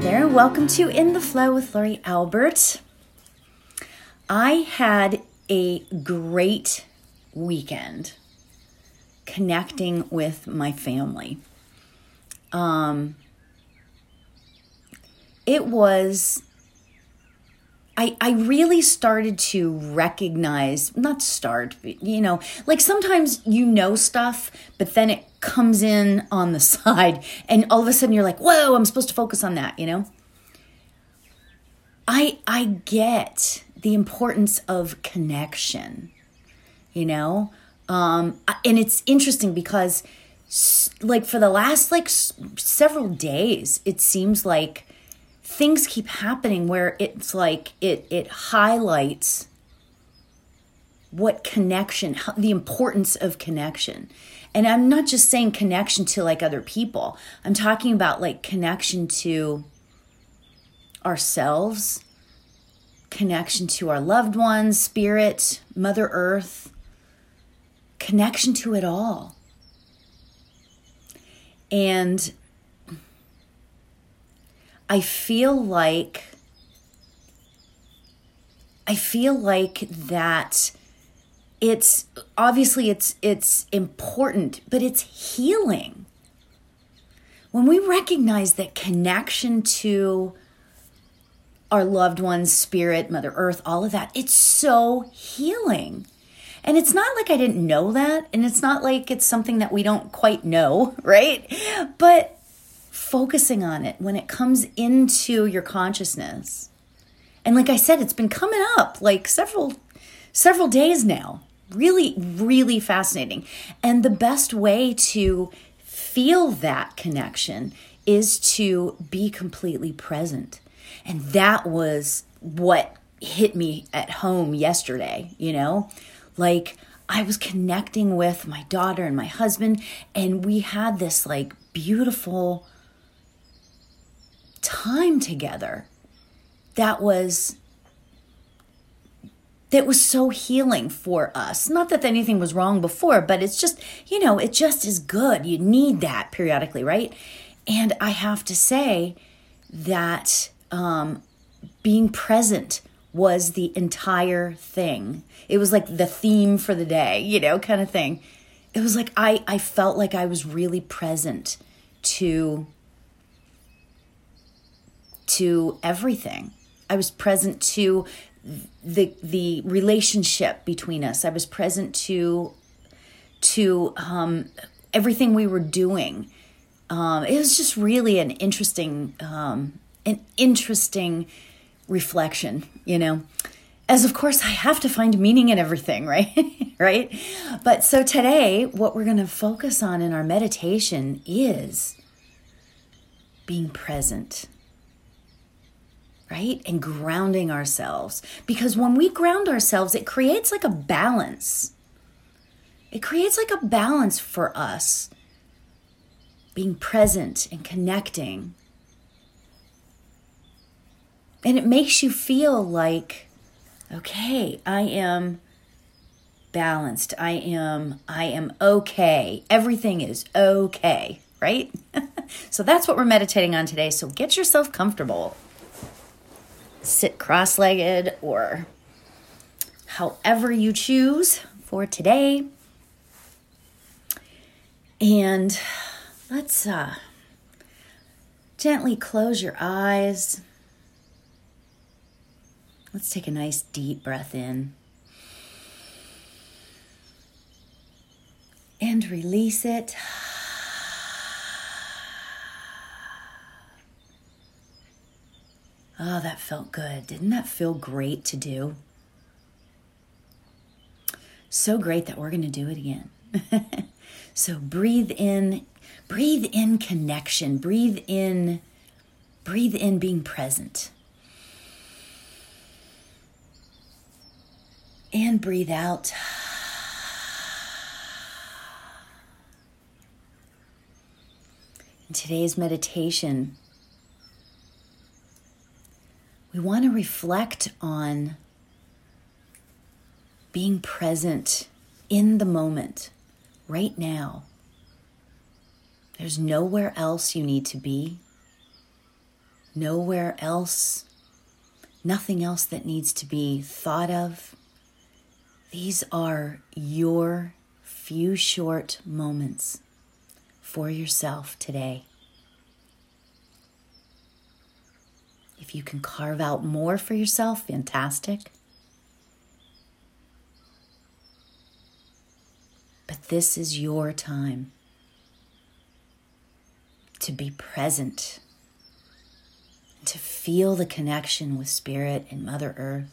There. Welcome to In the Flow with Lori Albert. I had a great weekend connecting with my family. Um, it was I, I really started to recognize, not start, you know, like sometimes you know stuff, but then it comes in on the side, and all of a sudden you're like, whoa, I'm supposed to focus on that, you know? I I get the importance of connection, you know? Um, and it's interesting because like for the last like several days, it seems like things keep happening where it's like it it highlights what connection the importance of connection. And i'm not just saying connection to like other people. I'm talking about like connection to ourselves connection to our loved ones spirit mother earth connection to it all. And I feel like I feel like that it's obviously it's it's important, but it's healing. When we recognize that connection to our loved ones, spirit, Mother Earth, all of that, it's so healing. And it's not like I didn't know that, and it's not like it's something that we don't quite know, right? But focusing on it when it comes into your consciousness. And like I said, it's been coming up like several several days now. Really really fascinating. And the best way to feel that connection is to be completely present. And that was what hit me at home yesterday, you know? Like I was connecting with my daughter and my husband and we had this like beautiful time together that was that was so healing for us. Not that anything was wrong before, but it's just, you know, it just is good. You need that periodically, right? And I have to say that um, being present was the entire thing. It was like the theme for the day, you know, kind of thing. It was like I, I felt like I was really present to to everything. I was present to the the relationship between us. I was present to to um, everything we were doing. Um, it was just really an interesting um, an interesting reflection, you know. As of course I have to find meaning in everything, right? right? But so today what we're going to focus on in our meditation is being present right? And grounding ourselves. Because when we ground ourselves, it creates like a balance. It creates like a balance for us being present and connecting. And it makes you feel like, okay, I am balanced. I am I am okay. Everything is okay, right? so that's what we're meditating on today. So get yourself comfortable sit cross legged or however you choose for today. And let's uh, gently close your eyes. Let's take a nice deep breath in. And release it. Oh, that felt good. Didn't that feel great to do? So great that we're going to do it again. so breathe in, breathe in connection, breathe in, breathe in being present. And breathe out. In today's meditation, we want to reflect on being present in the moment, right now. There's nowhere else you need to be, nowhere else, nothing else that needs to be thought of. These are your few short moments for yourself today. If you can carve out more for yourself, fantastic. But this is your time to be present, to feel the connection with Spirit and Mother Earth.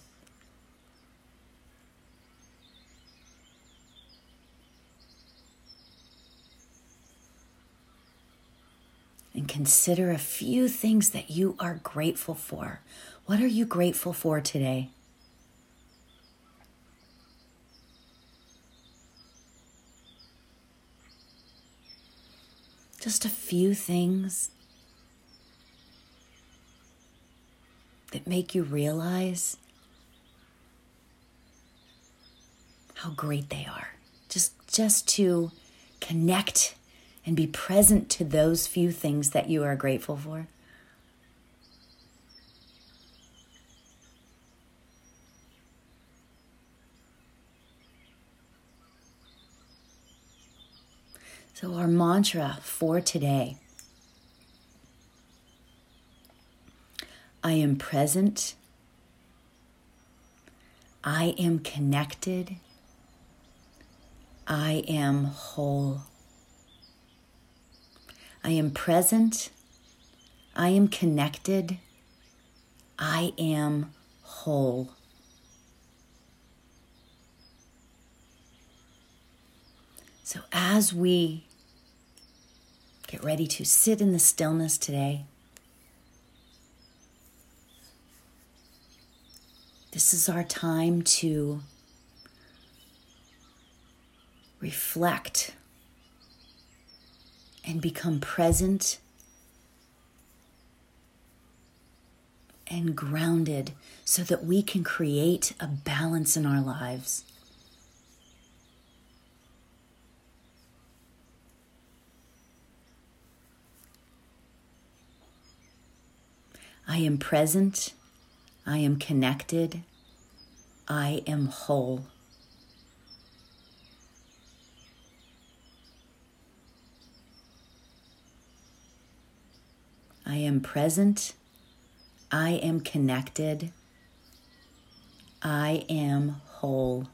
Consider a few things that you are grateful for. What are you grateful for today? just a few things that make you realize how great they are. Just just to connect and be present to those few things that you are grateful for. So, our mantra for today I am present, I am connected, I am whole. I am present, I am connected, I am whole. So, as we Get ready to sit in the stillness today. This is our time to reflect and become present and grounded so that we can create a balance in our lives. I am present. I am connected. I am whole. I am present. I am connected. I am whole.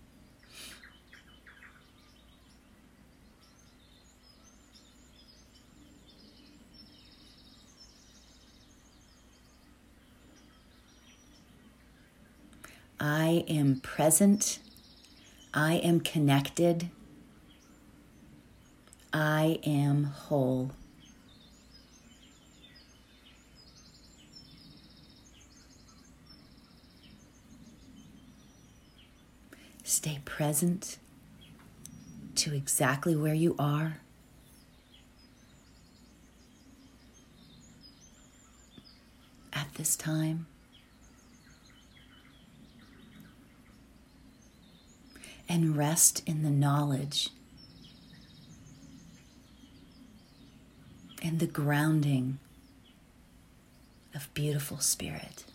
I am present. I am connected. I am whole. Stay present to exactly where you are. At this time. and rest in the knowledge and the grounding of beautiful spirit.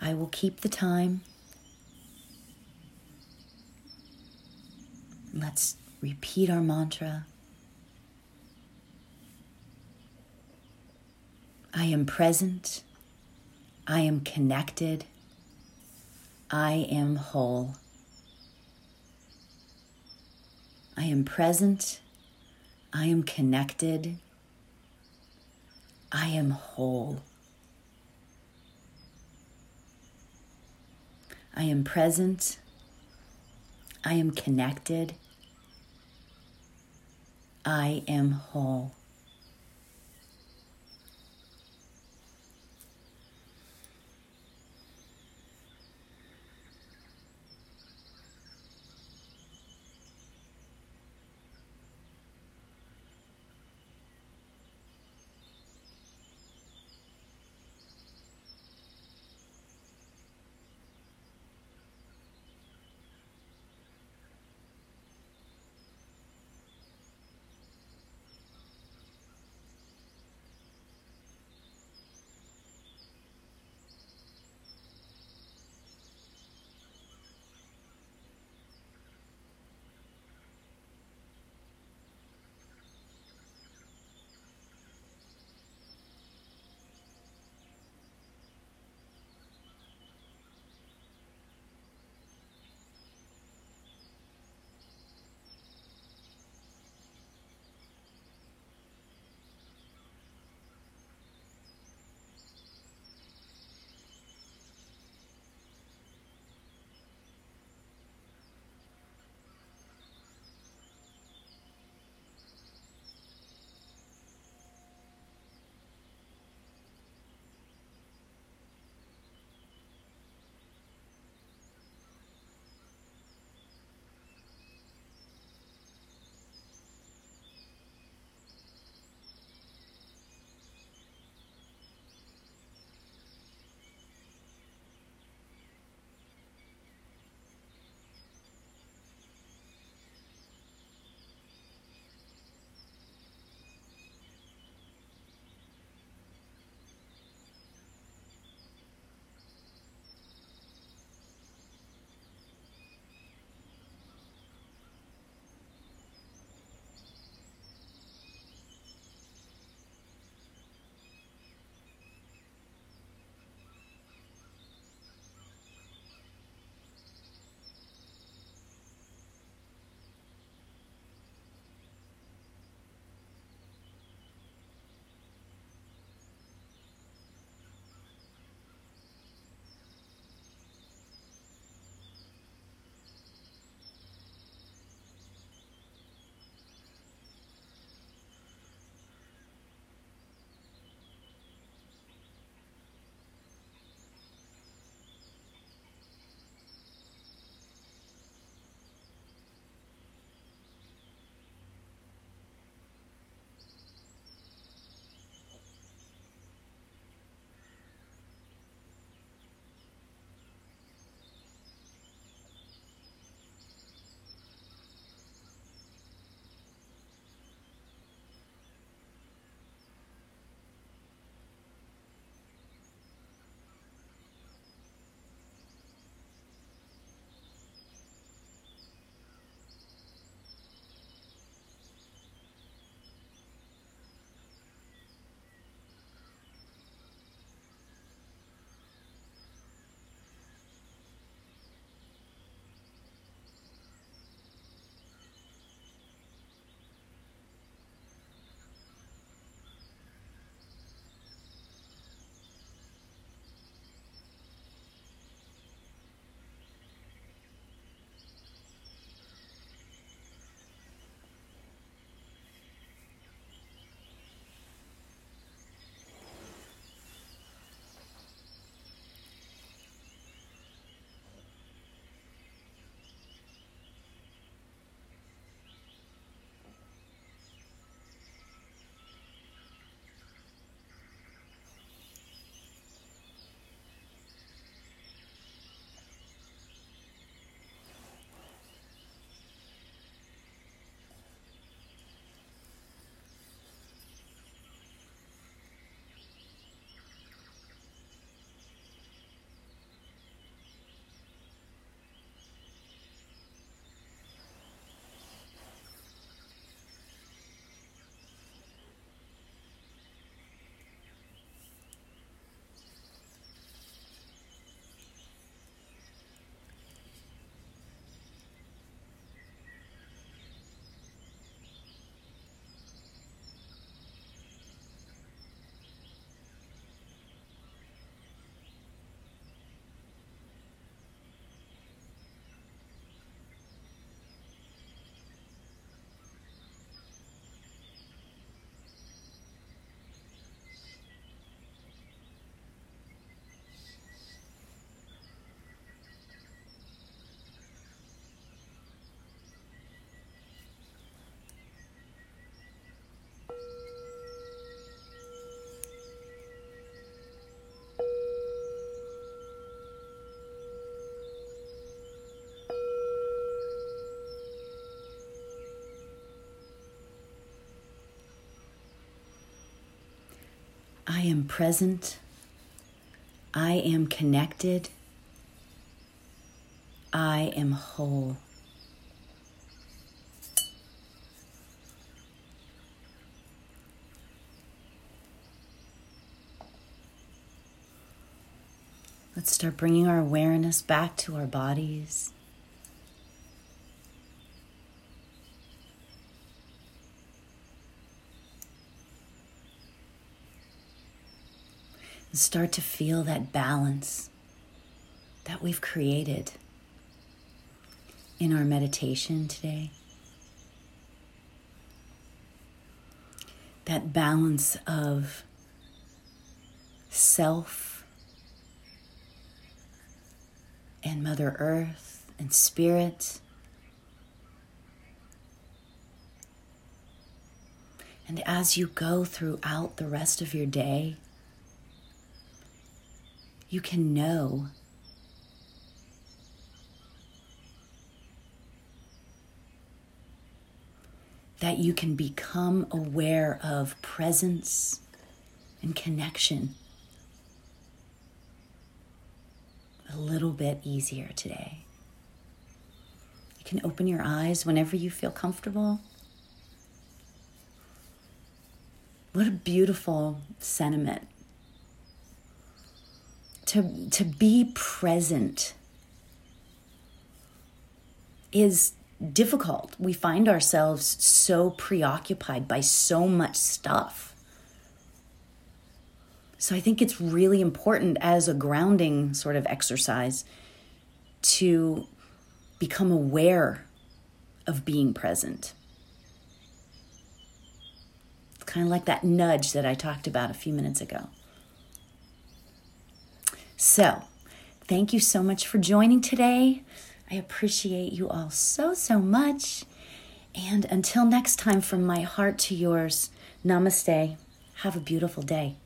I will keep the time. Let's repeat our mantra. I am present. I am connected. I am whole. I am present. I am connected. I am whole. I am present. I am connected. I am whole. I am present. I am connected. I am whole. Let's start bringing our awareness back to our bodies. Start to feel that balance that we've created in our meditation today. That balance of self and Mother Earth and Spirit. And as you go throughout the rest of your day, you can know that you can become aware of presence and connection a little bit easier today. You can open your eyes whenever you feel comfortable. What a beautiful sentiment to, to be present is difficult. We find ourselves so preoccupied by so much stuff. So I think it's really important as a grounding sort of exercise to become aware of being present. It's kind of like that nudge that I talked about a few minutes ago. So, thank you so much for joining today. I appreciate you all so, so much. And until next time, from my heart to yours, namaste. Have a beautiful day.